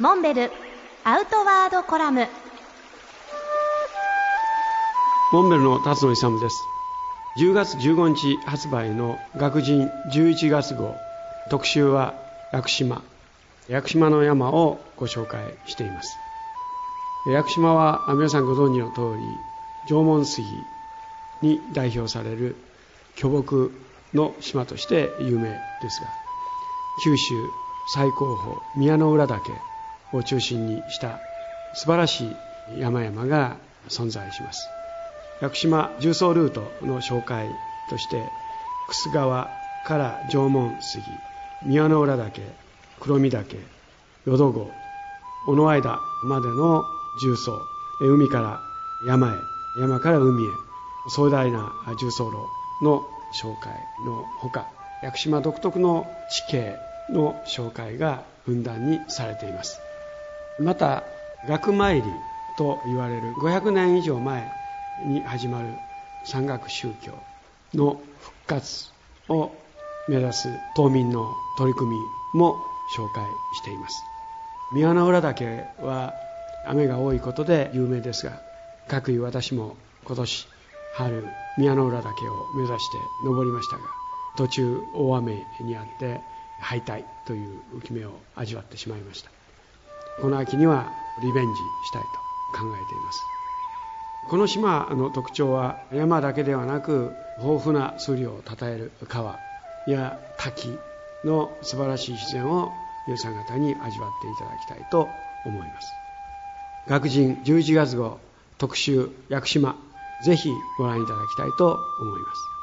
モンベルアウトワードコラム。モンベルの辰野勇です。10月15日発売の学人11月号。特集は屋久島。屋久島の山をご紹介しています。屋久島は皆さんご存知の通り縄文杉に代表される巨木の島として有名ですが九州最高峰宮之浦岳を中心にした素晴らしい山々が存在します。屋久島重曹ルートの紹介として楠川から縄文杉宮之浦岳黒見岳淀郷小野間までの重曹海から山へ山から海へ壮大な重曹路の紹介のほか屋久島独特の地形の紹介がふんだんにされています。また学参りと言われる500年以上前に始まる山岳宗教の復活を目指す島民の取り組みも紹介しています。宮之浦岳は雨が多いことで有名ですが各位私も今年春宮之浦岳を目指して登りましたが途中大雨にあって敗退という浮き目を味わってしまいました。この秋にはリベンジしたいと考えています。この島の特徴は山だけではなく豊富な数量をたたえる川や滝の素晴らしい自然を皆さん方に味わっていただきたいと思います。学人11月号特集屋久島ぜひご覧いただきたいと思います。